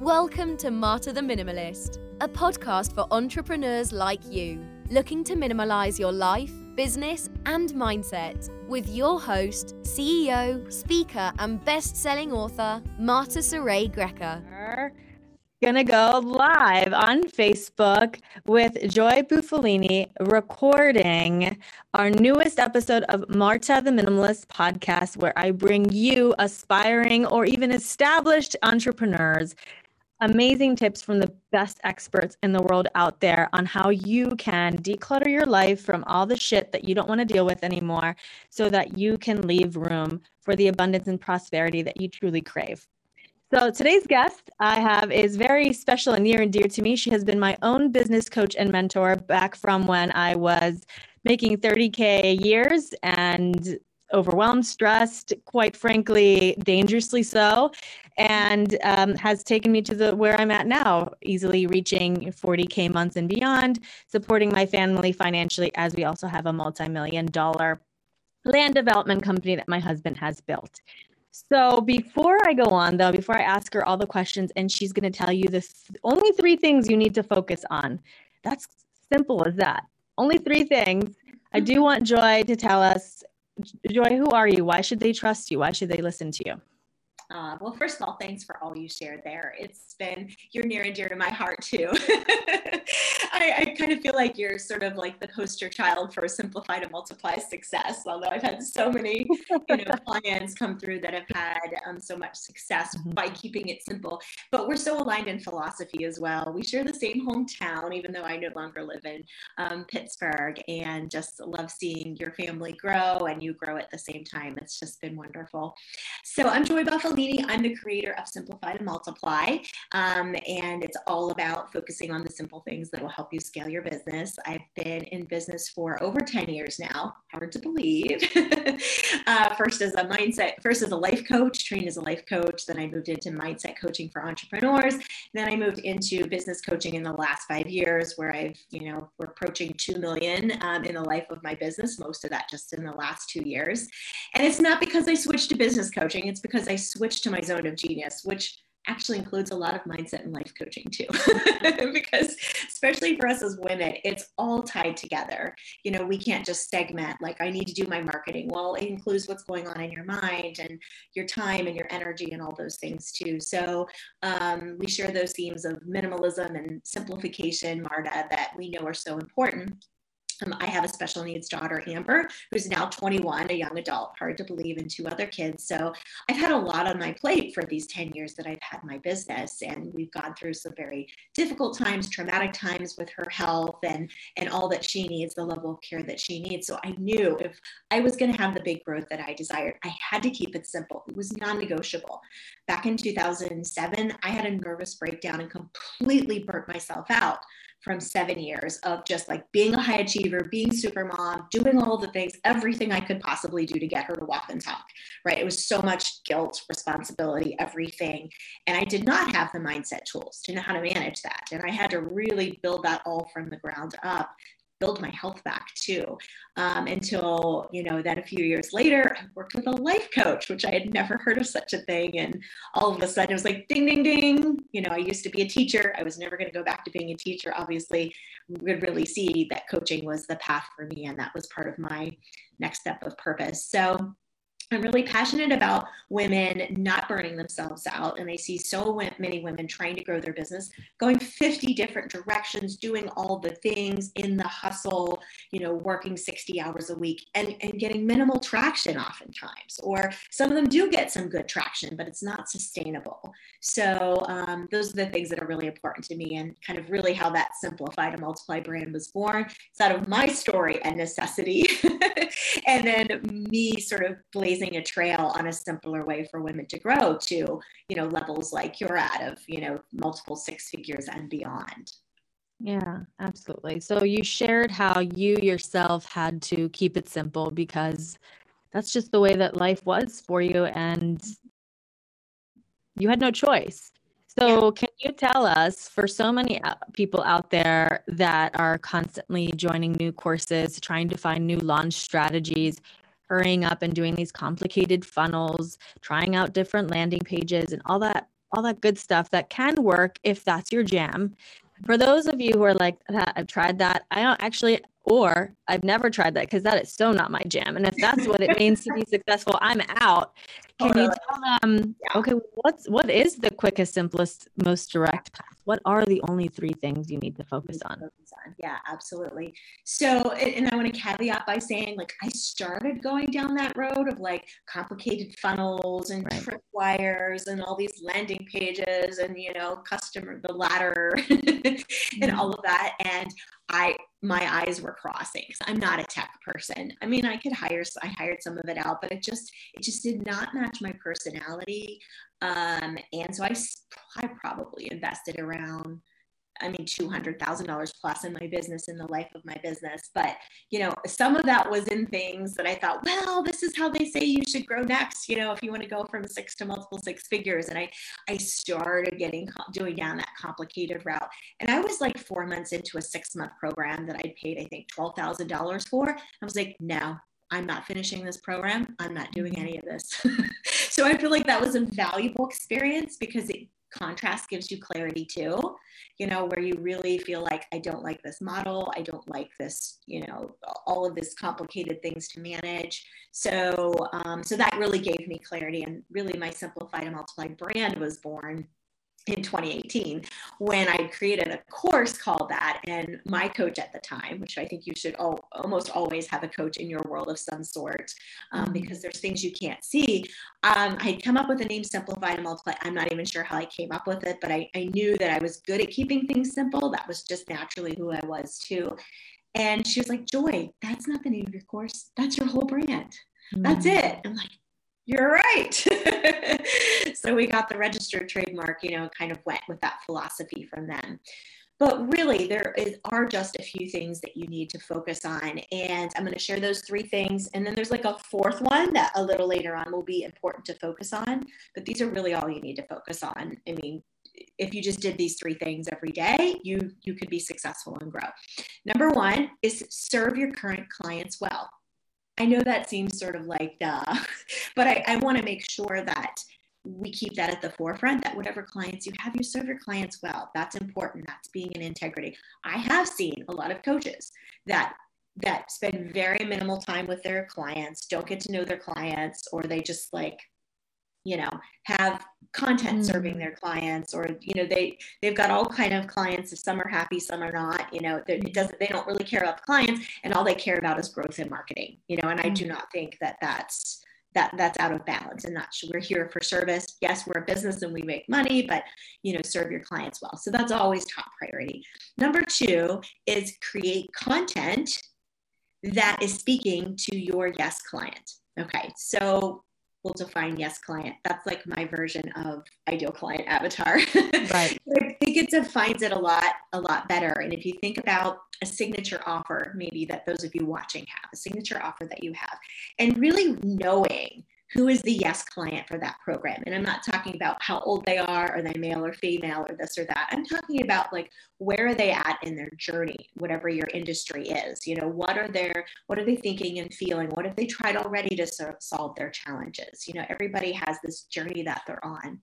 Welcome to Marta the Minimalist, a podcast for entrepreneurs like you, looking to minimalize your life, business, and mindset with your host, CEO, speaker, and best selling author, Marta Saray Greca. Gonna go live on Facebook with Joy Bufalini recording our newest episode of Marta the Minimalist podcast, where I bring you aspiring or even established entrepreneurs amazing tips from the best experts in the world out there on how you can declutter your life from all the shit that you don't want to deal with anymore so that you can leave room for the abundance and prosperity that you truly crave. So today's guest I have is very special and near and dear to me. She has been my own business coach and mentor back from when I was making 30K years and overwhelmed, stressed, quite frankly, dangerously so, and um, has taken me to the where I'm at now, easily reaching 40k months and beyond, supporting my family financially, as we also have a multi-million dollar land development company that my husband has built. So before I go on, though, before I ask her all the questions, and she's going to tell you the th- only three things you need to focus on. That's simple as that. Only three things. I do want Joy to tell us Joy, who are you? Why should they trust you? Why should they listen to you? Uh, well, first of all, thanks for all you shared there. It's been, you're near and dear to my heart too. I, I, kind of feel like you're sort of like the poster child for simplify to multiply success. Although I've had so many, you know, clients come through that have had um, so much success mm-hmm. by keeping it simple. But we're so aligned in philosophy as well. We share the same hometown, even though I no longer live in um, Pittsburgh, and just love seeing your family grow and you grow at the same time. It's just been wonderful. So I'm Joy Bufalini. I'm the creator of Simplify to Multiply, um, and it's all about focusing on the simple things that will help you scale your business. I've been in business for over 10 years now. Hard to believe. uh, first as a mindset, first as a life coach, trained as a life coach. Then I moved into mindset coaching for entrepreneurs. Then I moved into business coaching in the last five years, where I've, you know, we're approaching 2 million um, in the life of my business, most of that just in the last two years. And it's not because I switched to business coaching, it's because I switched to my zone of genius, which actually includes a lot of mindset and life coaching too. Because especially for us as women it's all tied together. You know we can't just segment like i need to do my marketing. Well it includes what's going on in your mind and your time and your energy and all those things too. So um, we share those themes of minimalism and simplification marta that we know are so important um, I have a special needs daughter, Amber, who's now 21, a young adult, hard to believe, and two other kids. So I've had a lot on my plate for these 10 years that I've had my business. And we've gone through some very difficult times, traumatic times with her health and, and all that she needs, the level of care that she needs. So I knew if I was going to have the big growth that I desired, I had to keep it simple. It was non negotiable. Back in 2007, I had a nervous breakdown and completely burnt myself out from seven years of just like being a high achiever, being super mom, doing all the things, everything I could possibly do to get her to walk and talk, right? It was so much guilt, responsibility, everything. And I did not have the mindset tools to know how to manage that. And I had to really build that all from the ground up build my health back too. Um, until, you know, then a few years later, I worked with a life coach, which I had never heard of such a thing. And all of a sudden it was like, ding, ding, ding. You know, I used to be a teacher. I was never going to go back to being a teacher. Obviously, we could really see that coaching was the path for me. And that was part of my next step of purpose. So, I'm really passionate about women not burning themselves out. And I see so many women trying to grow their business, going 50 different directions, doing all the things in the hustle, you know, working 60 hours a week and, and getting minimal traction oftentimes. Or some of them do get some good traction, but it's not sustainable. So um, those are the things that are really important to me and kind of really how that Simplify to Multiply brand was born. It's out of my story and necessity. and then me sort of blazing a trail on a simpler way for women to grow to, you know, levels like you're at of, you know, multiple six figures and beyond. Yeah, absolutely. So you shared how you yourself had to keep it simple because that's just the way that life was for you and you had no choice. So, can you tell us for so many uh, people out there that are constantly joining new courses, trying to find new launch strategies, hurrying up and doing these complicated funnels, trying out different landing pages and all that all that good stuff that can work if that's your jam. For those of you who are like I've tried that. I don't actually, or I've never tried that because that is so not my jam. And if that's what it means to be successful, I'm out. Can you tell them, yeah. okay, what's what is the quickest, simplest, most direct path? What are the only three things you need to focus on? Focus on. Yeah, absolutely. So, and I want to caveat by saying, like, I started going down that road of like complicated funnels and right. tripwires and all these landing pages and you know, customer the ladder and mm-hmm. all of that. And I my eyes were crossing because I'm not a tech person. I mean, I could hire I hired some of it out, but it just it just did not match my personality. Um, and so I I probably invested around I mean, $200,000 plus in my business in the life of my business. But, you know, some of that was in things that I thought, well, this is how they say you should grow next, you know, if you want to go from six to multiple six figures. And I, I started getting, doing down that complicated route. And I was like four months into a six month program that I paid, I think, $12,000 for. I was like, no, I'm not finishing this program. I'm not doing mm-hmm. any of this. so I feel like that was a valuable experience because it contrast gives you clarity too you know where you really feel like i don't like this model. I don't like this you know all of this complicated things to manage. So um, so that really gave me clarity and really my simplified and multiplied brand was born in 2018 when I created a course called that. And my coach at the time, which I think you should all, almost always have a coach in your world of some sort, um, mm-hmm. because there's things you can't see. Um, I come up with the name Simplify and Multiply. I'm not even sure how I came up with it, but I, I knew that I was good at keeping things simple. That was just naturally who I was too. And she was like, Joy, that's not the name of your course. That's your whole brand. Mm-hmm. That's it. I'm like, you're right. so we got the registered trademark, you know, kind of went with that philosophy from them. But really, there is, are just a few things that you need to focus on. And I'm going to share those three things. And then there's like a fourth one that a little later on will be important to focus on. But these are really all you need to focus on. I mean, if you just did these three things every day, you you could be successful and grow. Number one is serve your current clients well. I know that seems sort of like duh, but I, I want to make sure that we keep that at the forefront that whatever clients you have, you serve your clients well. That's important. That's being in integrity. I have seen a lot of coaches that that spend very minimal time with their clients, don't get to know their clients, or they just like you know have content mm. serving their clients or you know they they've got all kind of clients if some are happy some are not you know it doesn't they don't really care about the clients and all they care about is growth and marketing you know and mm. i do not think that that's that that's out of balance and that's we're here for service yes we're a business and we make money but you know serve your clients well so that's always top priority number two is create content that is speaking to your yes client okay so we'll define yes client. That's like my version of ideal client avatar. Right. I think it defines it a lot, a lot better. And if you think about a signature offer, maybe that those of you watching have, a signature offer that you have, and really knowing who is the yes client for that program? And i'm not talking about how old they are are they male or female or this or that. I'm talking about like where are they at in their journey whatever your industry is? You know what are their what are they thinking and feeling? What have they tried already to so- solve their challenges? You know everybody has this journey that they're on.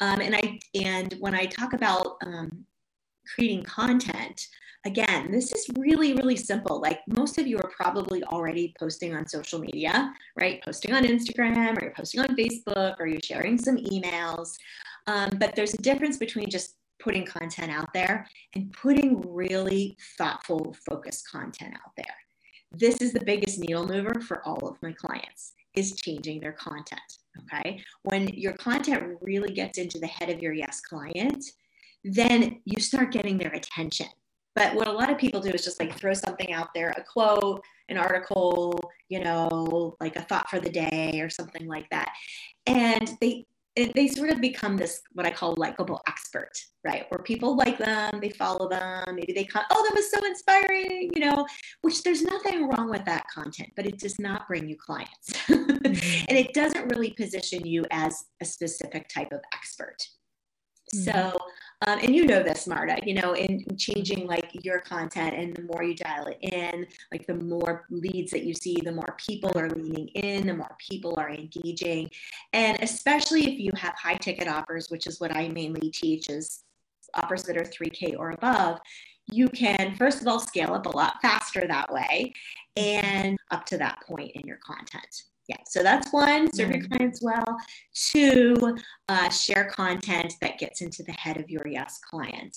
Um, and i and when i talk about um, creating content again, this is really, really simple. Like most of you are probably already posting on social media, right? Posting on Instagram or you're posting on Facebook or you're sharing some emails. Um, but there's a difference between just putting content out there and putting really thoughtful, focused content out there. This is the biggest needle mover for all of my clients is changing their content. Okay. When your content really gets into the head of your yes client, then you start getting their attention but what a lot of people do is just like throw something out there, a quote, an article, you know, like a thought for the day or something like that. And they they sort of become this what I call likable expert, right? Where people like them, they follow them, maybe they come, oh, that was so inspiring, you know, which there's nothing wrong with that content, but it does not bring you clients. mm-hmm. and it doesn't really position you as a specific type of expert. Mm-hmm. So um, and you know this marta you know in changing like your content and the more you dial it in like the more leads that you see the more people are leaning in the more people are engaging. And especially if you have high ticket offers which is what i mainly teach is offers that are 3k or above you can first of all scale up a lot faster that way and up to that point in your content yeah so that's one serve your clients well. Two uh, share content that gets into the head of your yes client.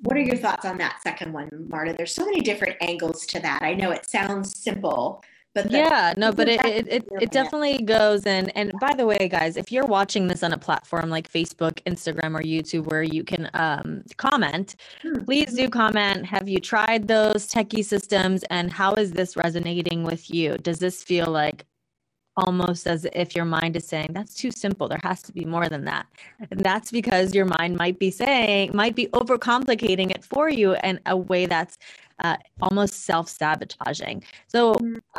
What are your thoughts on that second one marta? There's so many different angles to that. I know it sounds simple but yeah no but it it, it, it. definitely goes in and by the way guys if you're watching this on a platform like facebook instagram or youtube where you can um, comment hmm. please do comment. Have you tried those techie systems and how is this resonating with you? Does this feel like almost as if your mind is saying that's too simple. There has to be more than that. And that's because your mind might be saying might be overcomplicating it for you in a way that's uh, almost self-sabotaging. So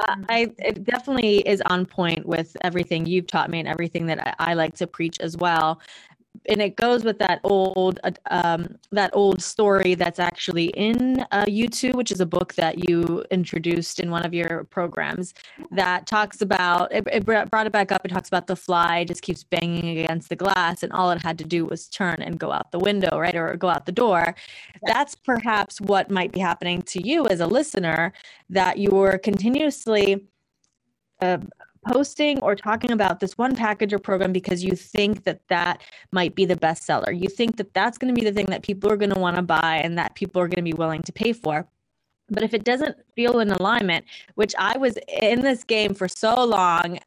uh, i it definitely is on point with everything you've taught me and everything that I, I like to preach as well and it goes with that old uh, um, that old story that's actually in uh, YouTube, which is a book that you introduced in one of your programs that talks about it, it brought it back up. It talks about the fly just keeps banging against the glass, and all it had to do was turn and go out the window, right, or go out the door. Yeah. That's perhaps what might be happening to you as a listener that you're continuously. Uh, posting or talking about this one package or program because you think that that might be the best seller. You think that that's going to be the thing that people are going to want to buy and that people are going to be willing to pay for. But if it doesn't feel in alignment, which I was in this game for so long,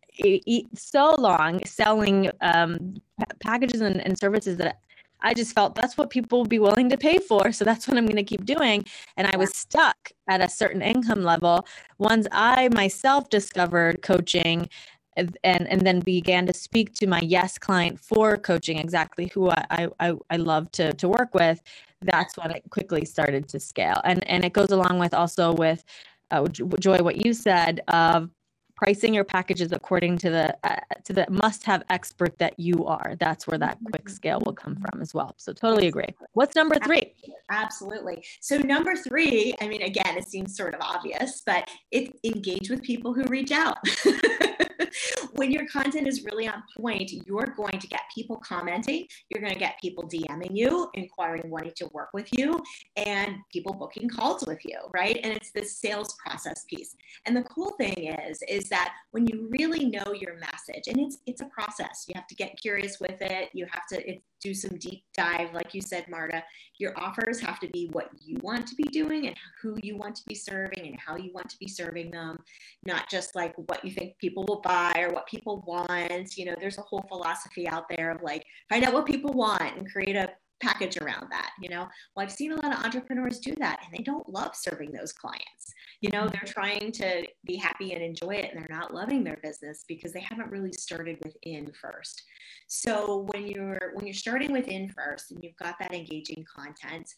so long selling um, packages and, and services that I just felt that's what people would be willing to pay for. So that's what I'm going to keep doing. And I was stuck at a certain income level. Once I myself discovered coaching and, and then began to speak to my yes client for coaching, exactly who I, I, I love to, to work with, that's when it quickly started to scale. And, and it goes along with also with uh, Joy, what you said of pricing your packages according to the uh, to the must have expert that you are. That's where that quick mm-hmm. scale will come from as well. So totally agree. What's number three? Absolutely. So number three i mean again it seems sort of obvious but it engage with people who reach out when your content is really on point, you're going to get people commenting, you're going to get people DMing you, inquiring, wanting to work with you, and people booking calls with you, right? And it's this sales process piece. And the cool thing is, is that when you really know your message, and it's it's a process, you have to get curious with it. You have to do some deep dive, like you said, Marta. Your offers have to be what you want to be doing and who you want to be serving and how you want to be serving them, not just like what you think people buy or what people want. You know, there's a whole philosophy out there of like find out what people want and create a package around that you know? Well i've seen a lot of entrepreneurs do that and they don't love serving those clients. You know they're trying to be happy and enjoy it and they're not loving their business because they haven't really started within first. So when you're when you're starting within first and you've got that engaging content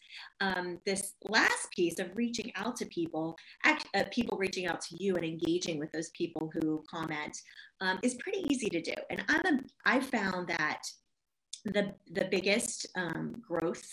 um, this last piece of reaching out to people act, uh, people reaching out to you and engaging with those people who comment um, is pretty easy to do. And i'm a, i found that the the biggest um, growth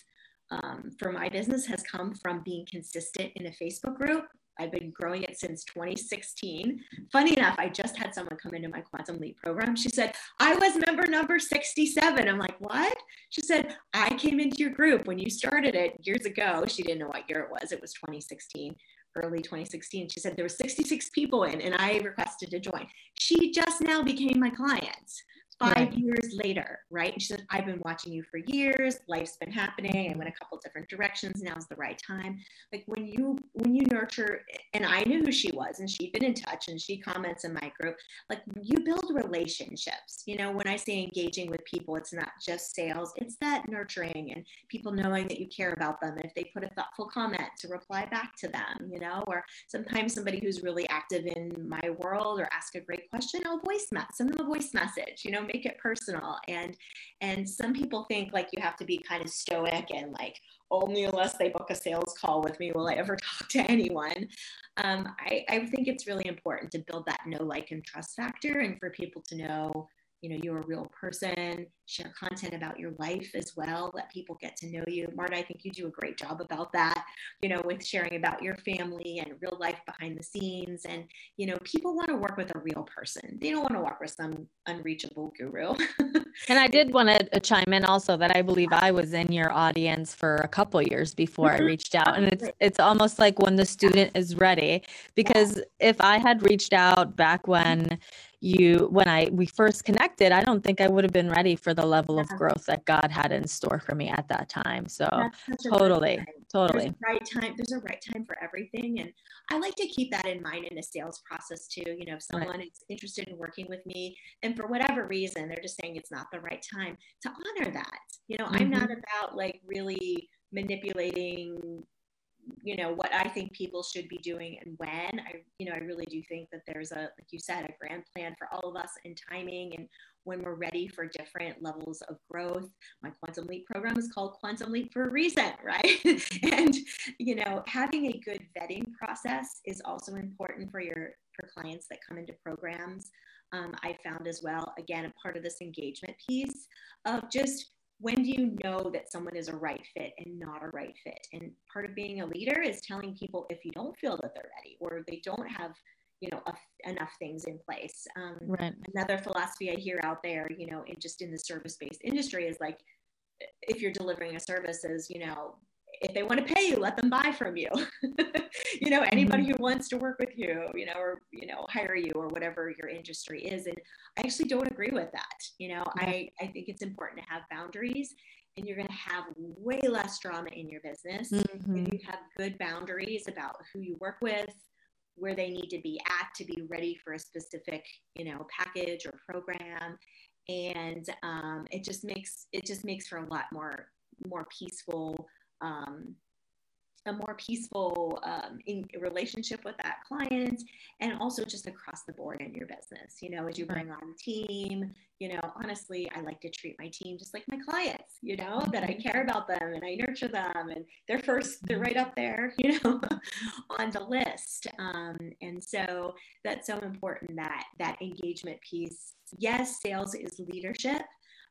um, for my business has come from being consistent in a Facebook group. I've been growing it since 2016. Funny enough, I just had someone come into my Quantum Leap program. She said, I was member number 67. I'm like, what? She said, I came into your group when you started it years ago. She didn't know what year it was. It was 2016 early 2016 she said there were 66 people in and i requested to join she just now became my client five right. years later, right? And she said, I've been watching you for years. Life's been happening. I went a couple different directions. Now's the right time. Like when you when you nurture, and I knew who she was, and she'd been in touch, and she comments in my group. Like you build relationships. You know, when I say engaging with people, it's not just sales. It's that nurturing and people knowing that you care about them. And if they put a thoughtful comment, to reply back to them. You know, or sometimes somebody who's really active in my world or ask a great question, I'll voice message, send them a voice message. You know make it personal and and some people think like you have to be kind of stoic and like only unless they book a sales call with me will I ever talk to anyone. Um, I, I think it's really important to build that know, like, and trust factor, and for people to know, you know, you're a real person. Share content about your life as well let people get to know you. Marta i think you do a great job about that you know with sharing about your family and real life behind the scenes. And you know people want to work with a real person. They don't want to work with some unreachable guru. And i did want to uh, chime in also that i believe i was in your audience for a couple years before i mm-hmm. reached out. And it's it's almost like when the student is ready because if i had reached out back when you when I we first connected, I don't think I would have been ready for the level yeah. of growth that God had in store for me at that time. So totally, totally. There's right time. There's a right time for everything. And I like to keep that in mind in a sales process too. You know, if someone right. is interested in working with me and for whatever reason they're just saying it's not the right time, to honor that. You know, mm-hmm. I'm not about like really manipulating you know what i think people should be doing and when. I you know i really do think that there's a like you said a grand plan for all of us in timing and when we're ready for different levels of growth. My quantum leap program is called quantum leap for a reason right? And you know having a good vetting process is also important for your for clients that come into programs. Um, i found as well again a part of this engagement piece of just when do you know that someone is a right fit and not a right fit? And part of being a leader is telling people if you don't feel that they're ready or they don't have you know a, enough things in place um, right. another philosophy i hear out there you know in just in the service based industry is like if you're delivering a service is you know if they want to pay you, let them buy from you. you know, anybody mm-hmm. who wants to work with you, you know, or you know, hire you or whatever your industry is. And I actually don't agree with that. You know, I, I think it's important to have boundaries and you're going to have way less drama in your business mm-hmm. if you have good boundaries about who you work with where they need to be at to be ready for a specific you know package or program and um, it just makes it just makes for a lot more more peaceful um, a more peaceful um, in relationship with that client and also just across the board in your business. You know as you bring on a team you know honestly i like to treat my team just like my clients you know that i mm-hmm. care about them and i nurture them and they're first they're right up there you know on the list. Um, and so that's so important that that engagement piece. Yes sales is leadership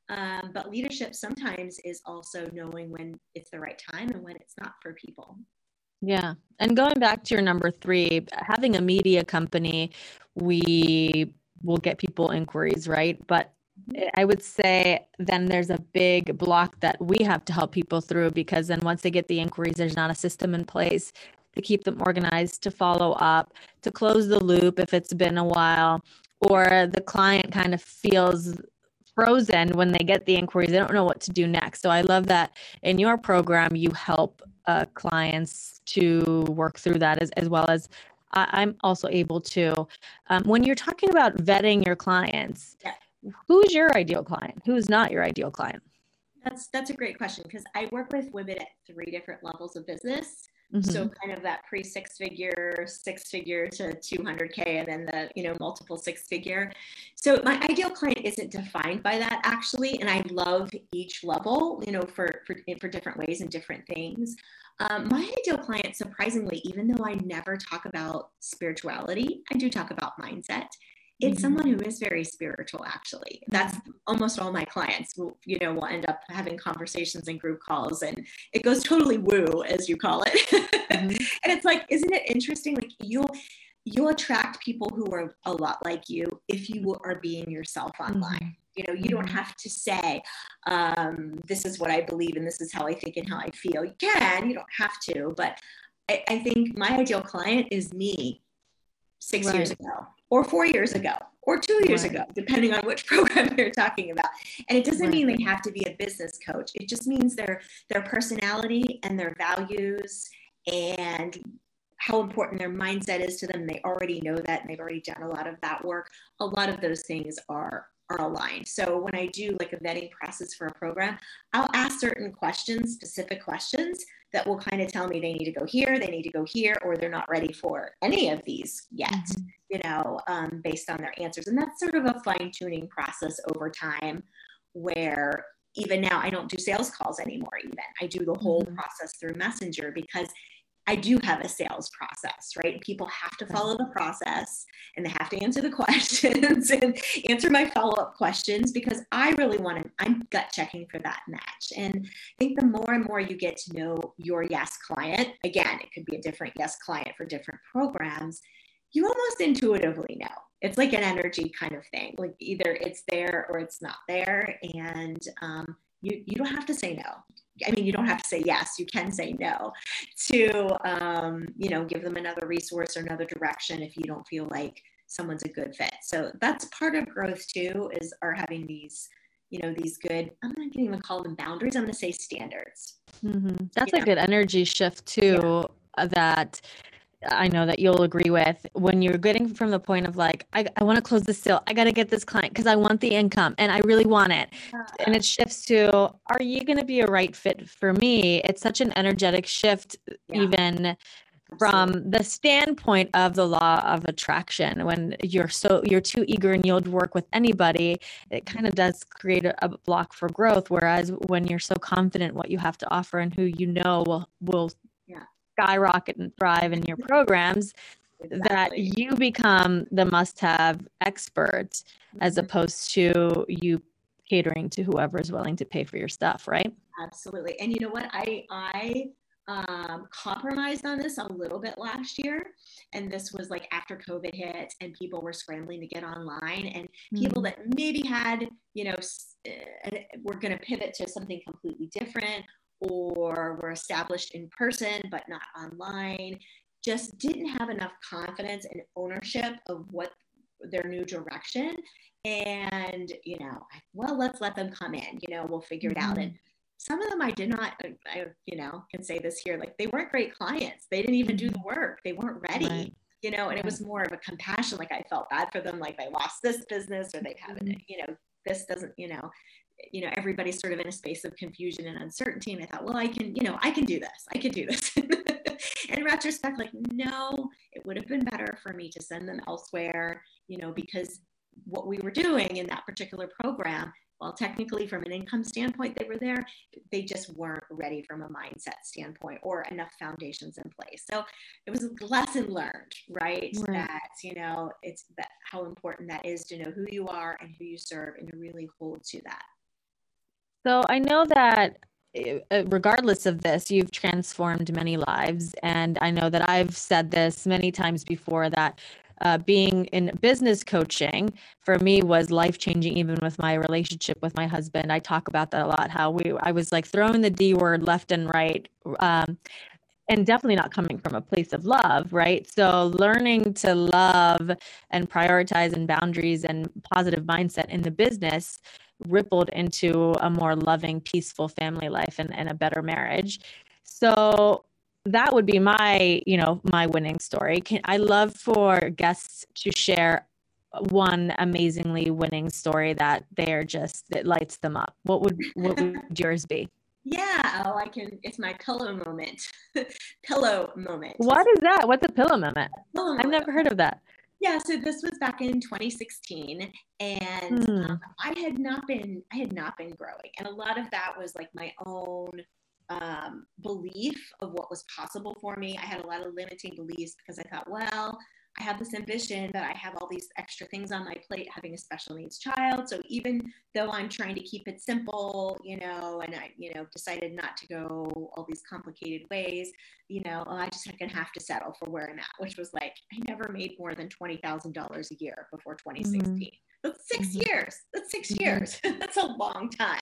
um, but leadership sometimes is also knowing when it's the right time and when it's not for people. Yeah. And going back to your number three, having a media company, we will get people inquiries, right? But I would say then there's a big block that we have to help people through because then once they get the inquiries, there's not a system in place to keep them organized, to follow up, to close the loop if it's been a while, or the client kind of feels frozen when they get the inquiries. They don't know what to do next. So I love that in your program, you help uh, clients to work through that as, as well as I, am also able to. Um, when you're talking about vetting your clients, yeah. who's your ideal client? Who's not your ideal client? That's that's a great question because I work with women at three different levels of business. Mm-hmm. So kind of that pre six figure, six figure to 200K and then the, you know, multiple six figure. So my ideal client isn't defined by that actually. And I love each level, you know, for, for, for different ways and different things. Um, my ideal client, surprisingly, even though I never talk about spirituality, I do talk about mindset it's mm-hmm. someone who is very spiritual actually that's almost all my clients will you know will end up having conversations and group calls and it goes totally woo as you call it mm-hmm. and it's like isn't it interesting like you'll you'll attract people who are a lot like you if you are being yourself online mm-hmm. you know you don't mm-hmm. have to say um, this is what i believe and this is how i think and how i feel you can you don't have to but i, I think my ideal client is me six right. years ago or four years ago or two years right. ago, depending on which program you're talking about. And it doesn't right. mean they have to be a business coach. It just means their their personality and their values and how important their mindset is to them. They already know that and they've already done a lot of that work. A lot of those things are are aligned. So when I do like a vetting process for a program, I'll ask certain questions, specific questions that will kind of tell me they need to go here, they need to go here, or they're not ready for any of these yet, mm-hmm. you know, um, based on their answers. And that's sort of a fine tuning process over time where even now I don't do sales calls anymore, even. I do the whole mm-hmm. process through Messenger because I do have a sales process, right? People have to follow the process and they have to answer the questions and answer my follow up questions because I really want to, I'm gut checking for that match. And I think the more and more you get to know your yes client, again, it could be a different yes client for different programs, you almost intuitively know. It's like an energy kind of thing. Like either it's there or it's not there. And um, you, you don't have to say no. I mean, you don't have to say yes, you can say no to, um, you know, give them another resource or another direction if you don't feel like someone's a good fit. So that's part of growth too, is are having these, you know, these good, I'm not going to even call them boundaries. I'm going to say standards. Mm-hmm. That's you a know? good energy shift too, yeah. Uh, that I know that you'll agree with when you're getting from the point of like, I, I want to close this deal. I got to get this client because I want the income and I really want it. And it shifts to, are you going to be a right fit for me? It's such an energetic shift, yeah. even from the standpoint of the law of attraction when you're so you're too eager and you'll work with anybody it kind of does create a, a, block for growth whereas when you're so confident what you have to offer and who you know will will skyrocket and thrive in your programs exactly. that you become the must have expert mm-hmm. as opposed to you catering to whoever is willing to pay for your stuff right absolutely and you know what i i um, compromised on this a little bit last year. And this was like after COVID hit and people were scrambling to get online and mm-hmm. people that maybe had, you know, uh, were going to pivot to something completely different or were established in person but not online, just didn't have enough confidence and ownership of what their new direction. And, you know, well, let's let them come in, you know, we'll figure it out. And mm-hmm. some of them I did not, I, you know, can say this here, like they weren't great clients. They didn't even do the mm-hmm. work. They weren't ready. Right you know, and it was more of a compassion. Like I felt bad for them, like they lost this business or they haven't, mm-hmm. you know, this doesn't, you know, you know everybody's sort of in a space of confusion and uncertainty and i thought well i can you know i can do this i can do this. In retrospect like no it would have been better for me to send them elsewhere you know because what we were doing in that particular program while technically from an income standpoint they were there they just weren't ready from a mindset standpoint or enough foundations in place. So it was a lesson learned right, right. that you know it's that how important that is to know who you are and who you serve and to really hold to that so I know that eh, eh, regardless of this, you've transformed many lives. And I know that I've said this many times before that uh, being in business coaching for me was life changing, even with my relationship with my husband. I talk about that a lot. How we, I was like throwing the D word left and right. Um, and definitely not coming from a place of love, right? So learning to love and prioritize and boundaries and positive mindset in the business rippled into a more loving, peaceful family life and, and a better marriage. So that would be my, you know, my winning story. Can, I love for guests to share one amazingly winning story that they're just that lights them up. What would what would yours be? Yeah, oh, I can. It's my pillow moment. pillow moment. What is that? What's a pillow moment? Pillow moment. I've never heard of that. Yeah, so this was back in 2016, and mm. um, I had not been I had not been growing, and a lot of that was like my own um, belief of what was possible for me. I had a lot of limiting beliefs because I thought, well, I have this ambition that I have all these extra things on my plate having a special needs child. So even though I'm trying to keep it simple, you know, and I, you know, decided not to go all these complicated ways, you know, I just gonna have to settle for where I'm at, which was like I never made more than twenty thousand dollars a year before 2016. Mm-hmm. That's 6 mm-hmm. years. That's 6 mm-hmm. years. That's a long time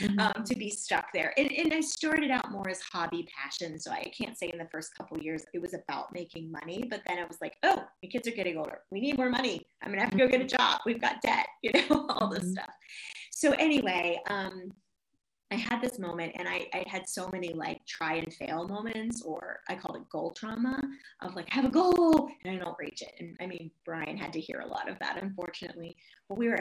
mm-hmm. um, to be stuck there. And, and I started out more as hobby passion. So I can't say in the first couple years it was about making money, but then I was like, oh, my kids are getting older. We need more money. I'm gonna have to go get a job. We've got debt, you know, all this mm-hmm. stuff. So anyway, um, I had this moment and I, I had so many like try and fail moments, or I call it goal trauma of like, have a goal and I don't reach it. And I mean, Brian had to hear a lot of that, unfortunately. But we were,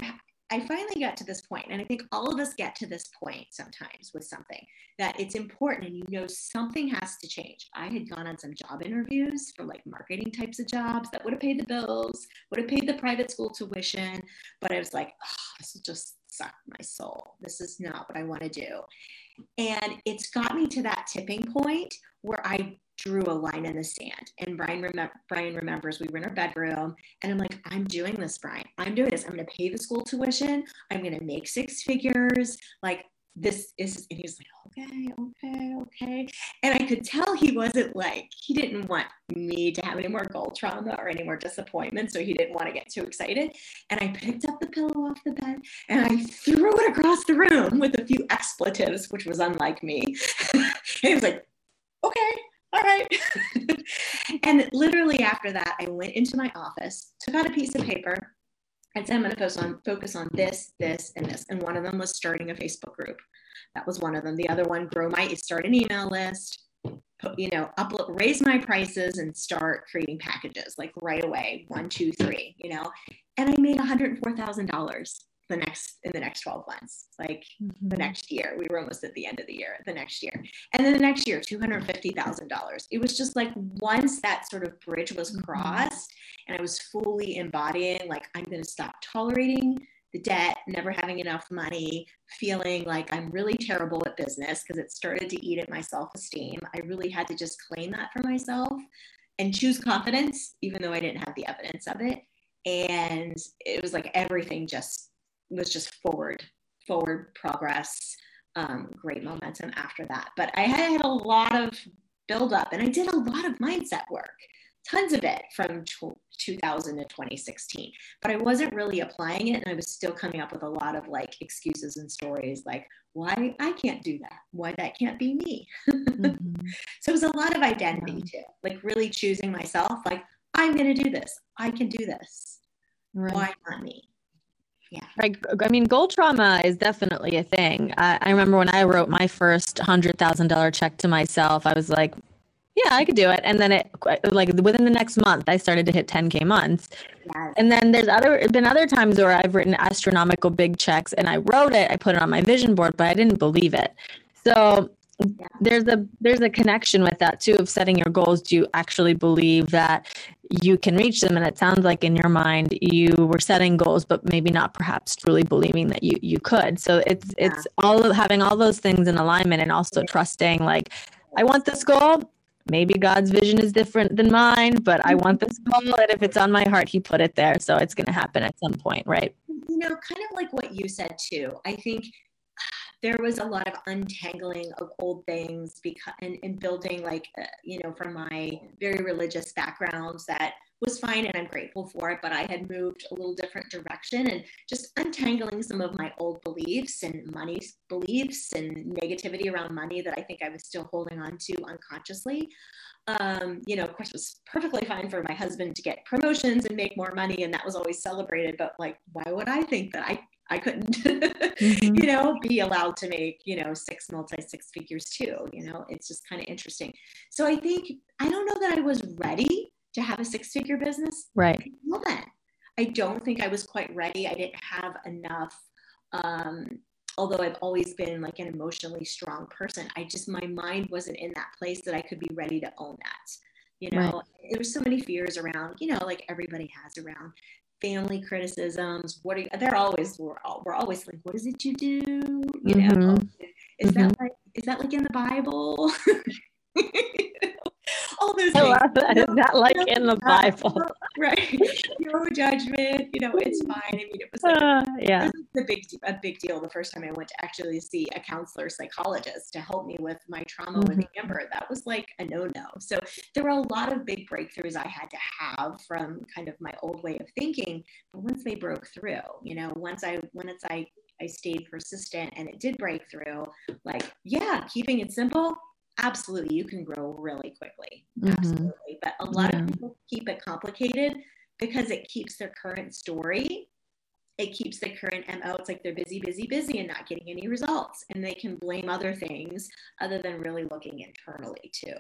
I finally got to this point, and I think all of us get to this point sometimes with something that it's important and you know something has to change. I had gone on some job interviews for like marketing types of jobs that would have paid the bills, would have paid the private school tuition, but I was like, oh, this will just suck my soul. This is not what I want to do. And it's got me to that tipping point where I drew a line in the sand. And Brian, Brian remembers we were in our bedroom and I'm like, I'm doing this, Brian. I'm doing this. I'm going to pay the school tuition. I'm going to make six figures. Like, this is, and he's like, okay, okay, okay. And I could tell he wasn't like, he didn't want me to have any more goal trauma or any more disappointment. So he didn't want to get too excited. And I picked up the pillow off the bed and I threw it across the room with a few expletives, which was unlike me. he was like, okay, all right. and literally after that, I went into my office, took out a piece of paper, and said, I'm going to focus on focus on this, this, and this. And one of them was starting a Facebook group. That was one of them. The other one, grow my start an email list, you know, upload, raise my prices, and start creating packages like right away. One, two, three. You know, and I made one hundred four thousand dollars the next in the next 12 months like mm-hmm. the next year. We were almost at the end of the year the next year. And then the next year $250000 it was just like once that sort of bridge was mm-hmm. crossed and i was fully embodying like i'm going to stop tolerating the debt never having enough money feeling like i'm really terrible at business because it started to eat at my self-esteem. I really had to just claim that for myself and choose confidence even though i didn't have the evidence of it. And it was like everything just was just forward, forward progress, um, great momentum after that. But I had a lot of buildup and I did a lot of mindset work, tons of it from 2000 to 2016. But I wasn't really applying it and I was still coming up with a lot of like excuses and stories like, why I can't do that, why that can't be me. Mm-hmm. so it was a lot of identity yeah. too, like really choosing myself, like, I'm going to do this, I can do this. Right. Why not me? Yeah. Right. I mean, goal trauma is definitely a thing. I, I remember when I wrote my first hundred thousand dollar check to myself, I was like, yeah, I could do it. And then it like within the next month, I started to hit 10k months. Yes. And then there's other been other times where I've written astronomical big checks and I wrote it, I put it on my vision board, but I didn't believe it. So yeah. there's a there's a connection with that too of setting your goals. Do you actually believe that you can reach them? And it sounds like in your mind you were setting goals but maybe not perhaps truly believing that you you could. So it's yeah. it's all of having all those things in alignment and also trusting like i want this goal. Maybe god's vision is different than mine but i want this goal. Mm-hmm. And if it's on my heart he put it there. So it's going to happen at some point right? You know kind of like what you said too. I think there was a lot of untangling of old things because and, and building like uh, you know from my very religious backgrounds that was fine and I'm grateful for it, but I had moved a little different direction and just untangling some of my old beliefs and money beliefs and negativity around money that I think I was still holding on to unconsciously. Um, you know, of course, it was perfectly fine for my husband to get promotions and make more money, and that was always celebrated. But like, why would I think that I I couldn't, mm-hmm. you know, be allowed to make, you know, six multi six figures too. You know, it's just kind of interesting. So I think, I don't know that I was ready to have a six figure business. Right. Woman. I don't think I was quite ready. I didn't have enough. Um, although I've always been like an emotionally strong person, I just, my mind wasn't in that place that I could be ready to own that you know right. there was so many fears around you know like everybody has around family criticisms what are you they're always we're, we're always like what is it you do you mm-hmm. know is mm-hmm. that like is that like in the bible all those I love that. Is that like you know, in the Bible? Right. No judgment. You know, it's fine. I mean, it was like uh, yeah, it was a big a big deal the first time I went to actually see a counselor psychologist to help me with my trauma mm-hmm. with Amber. That was like a no no. So there were a lot of big breakthroughs I had to have from kind of my old way of thinking. But once they broke through, you know, once I once I I stayed persistent and it did break through, like yeah, keeping it simple absolutely you can grow really quickly mm-hmm. absolutely but a lot yeah. of people keep it complicated because it keeps their current story it keeps the current mo it's like they're busy busy busy and not getting any results and they can blame other things other than really looking internally too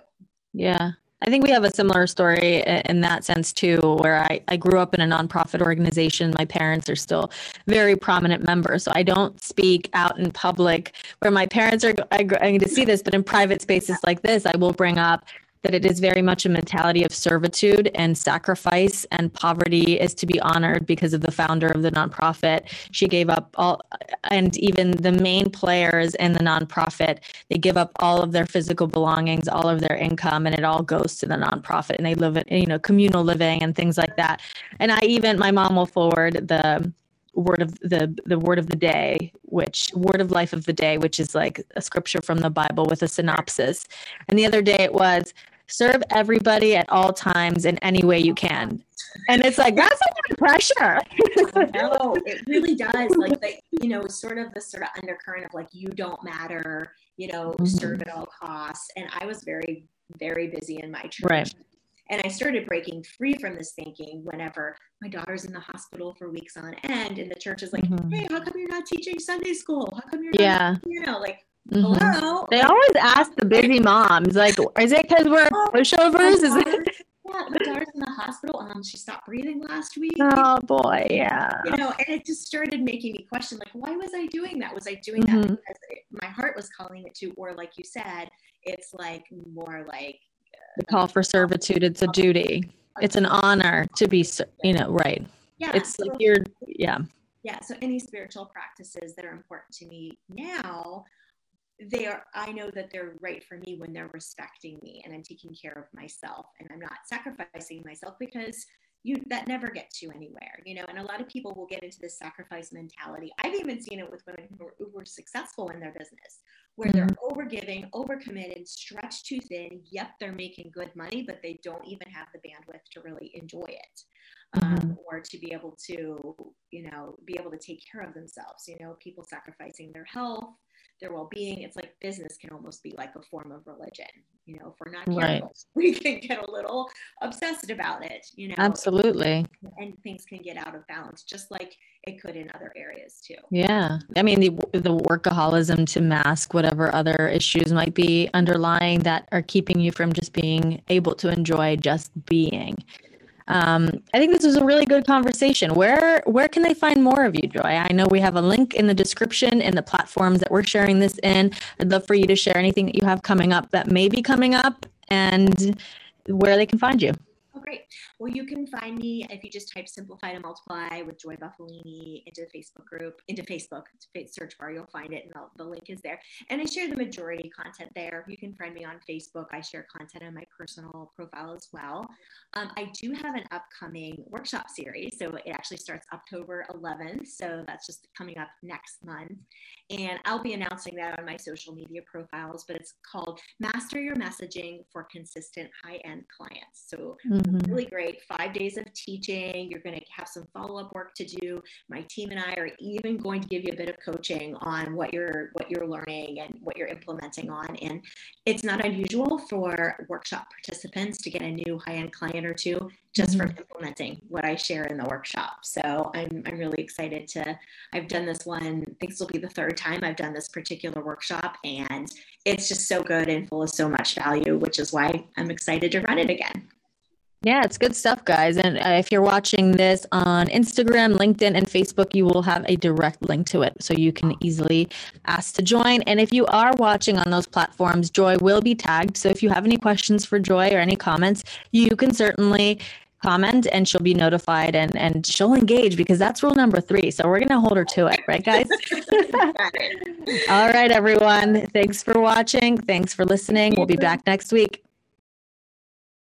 yeah I think we have a similar story in that sense too, where I, I grew up in a nonprofit organization. My parents are still very prominent members. So I don't speak out in public where my parents are going to see this, but in private spaces like this, I will bring up that it is very much a mentality of servitude and sacrifice, and poverty is to be honored because of the founder of the nonprofit. She gave up all, and even the main players in the nonprofit, they give up all of their physical belongings, all of their income, and it all goes to the nonprofit. And they live in, you know, communal living and things like that. And I even, my mom will forward the, word of the the word of the day which word of life of the day which is like a scripture from the bible with a synopsis. And the other day it was serve everybody at all times in any way you can. And it's like that's a lot of pressure. No it really does like the, you know sort of the sort of undercurrent of like you don't matter you know mm-hmm. serve at all costs. And i was very very busy in my church right and I started breaking free from this thinking whenever my daughter's in the hospital for weeks on end, and the church is like, mm-hmm. "Hey, how come you're not teaching Sunday school? How come you're yeah. not, you know, like." Mm-hmm. Hello. They like, always ask the busy moms, like, is it because we're oh, pushovers? Is it? Yeah, my daughter's in the hospital. Um, she stopped breathing last week. Oh boy, yeah. You know, and it just started making me question, like, why was I doing that? Was I doing mm-hmm. that because it, my heart was calling it to, or like you said, it's like more like the call for servitude. It's a duty. It's an honor to be you know right. Yeah it's like you're yeah. Yeah so any spiritual practices that are important to me now they are i know that they're right for me when they're respecting me and i'm taking care of myself and i'm not sacrificing myself because you that never gets you anywhere you know and a lot of people will get into this sacrifice mentality. I've even seen it with women who are successful in their business where they're mm-hmm. over giving over committed stretched too thin yep they're making good money but they don't even have the bandwidth to really enjoy it um, mm-hmm. or to be able to you know be able to take care of themselves you know people sacrificing their health their well-being it's like business can almost be like a form of religion you know if we're not careful right. we can get a little obsessed about it you know absolutely. and things can get out of balance just like it could in other areas too. Yeah. I mean the, the workaholism to mask whatever other issues might be underlying that are keeping you from just being able to enjoy just being um, I think this was a really good conversation. Where where can they find more of you, Joy? I know we have a link in the description in the platforms that we're sharing this in. I'd love for you to share anything that you have coming up that may be coming up and where they can find you. Great. Well, you can find me if you just type Simplify to Multiply with Joy Bufalini into the Facebook group, into Facebook search bar, you'll find it and the, the link is there. And I share the majority content there. You can find me on Facebook. I share content on my personal profile as well. Um, I do have an upcoming workshop series. So it actually starts October 11th. So that's just coming up next month. And I'll be announcing that on my social media profiles, but it's called Master Your Messaging for Consistent High End Clients. So, mm-hmm. Really great. Five days of teaching. You're going to have some follow up work to do. My team and I are even going to give you a bit of coaching on what you're what you're learning and what you're implementing on. And it's not unusual for workshop participants to get a new high end client or two just from mm-hmm. implementing what I share in the workshop. So I'm, I'm really excited to, I've done this one, I think this will be the third time I've done this particular workshop and it's just so good and full of so much value, which is why I'm excited to run it again. Yeah, it's good stuff, guys. And uh, if you're watching this on Instagram, LinkedIn, and Facebook, you will have a direct link to it. So you can easily ask to join. And if you are watching on those platforms, Joy will be tagged. So if you have any questions for Joy or any comments, you can certainly comment and she'll be notified and and she'll engage because that's rule number three so we're going to hold her to it right guys all right everyone thanks for watching thanks for listening we'll be back next week